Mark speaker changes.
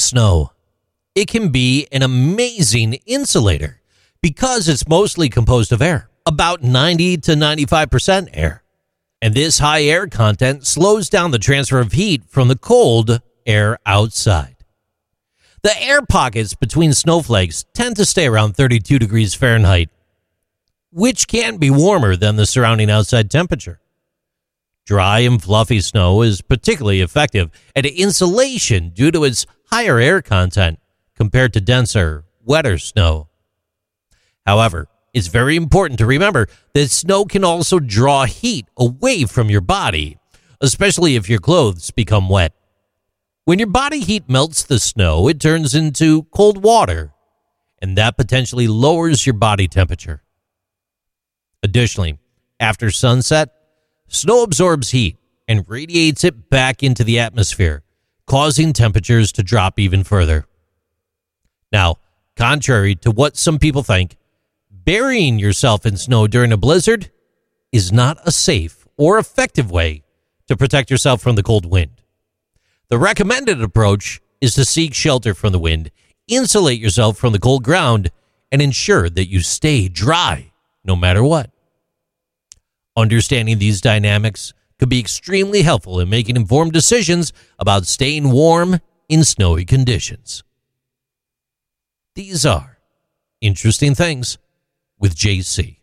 Speaker 1: Snow. It can be an amazing insulator because it's mostly composed of air, about 90 to 95% air. And this high air content slows down the transfer of heat from the cold air outside. The air pockets between snowflakes tend to stay around 32 degrees Fahrenheit, which can be warmer than the surrounding outside temperature. Dry and fluffy snow is particularly effective at insulation due to its higher air content compared to denser, wetter snow. However, it's very important to remember that snow can also draw heat away from your body, especially if your clothes become wet. When your body heat melts the snow, it turns into cold water, and that potentially lowers your body temperature. Additionally, after sunset, snow absorbs heat and radiates it back into the atmosphere, causing temperatures to drop even further. Now, contrary to what some people think, burying yourself in snow during a blizzard is not a safe or effective way to protect yourself from the cold wind. The recommended approach is to seek shelter from the wind, insulate yourself from the cold ground, and ensure that you stay dry no matter what. Understanding these dynamics could be extremely helpful in making informed decisions about staying warm in snowy conditions. These are interesting things with JC.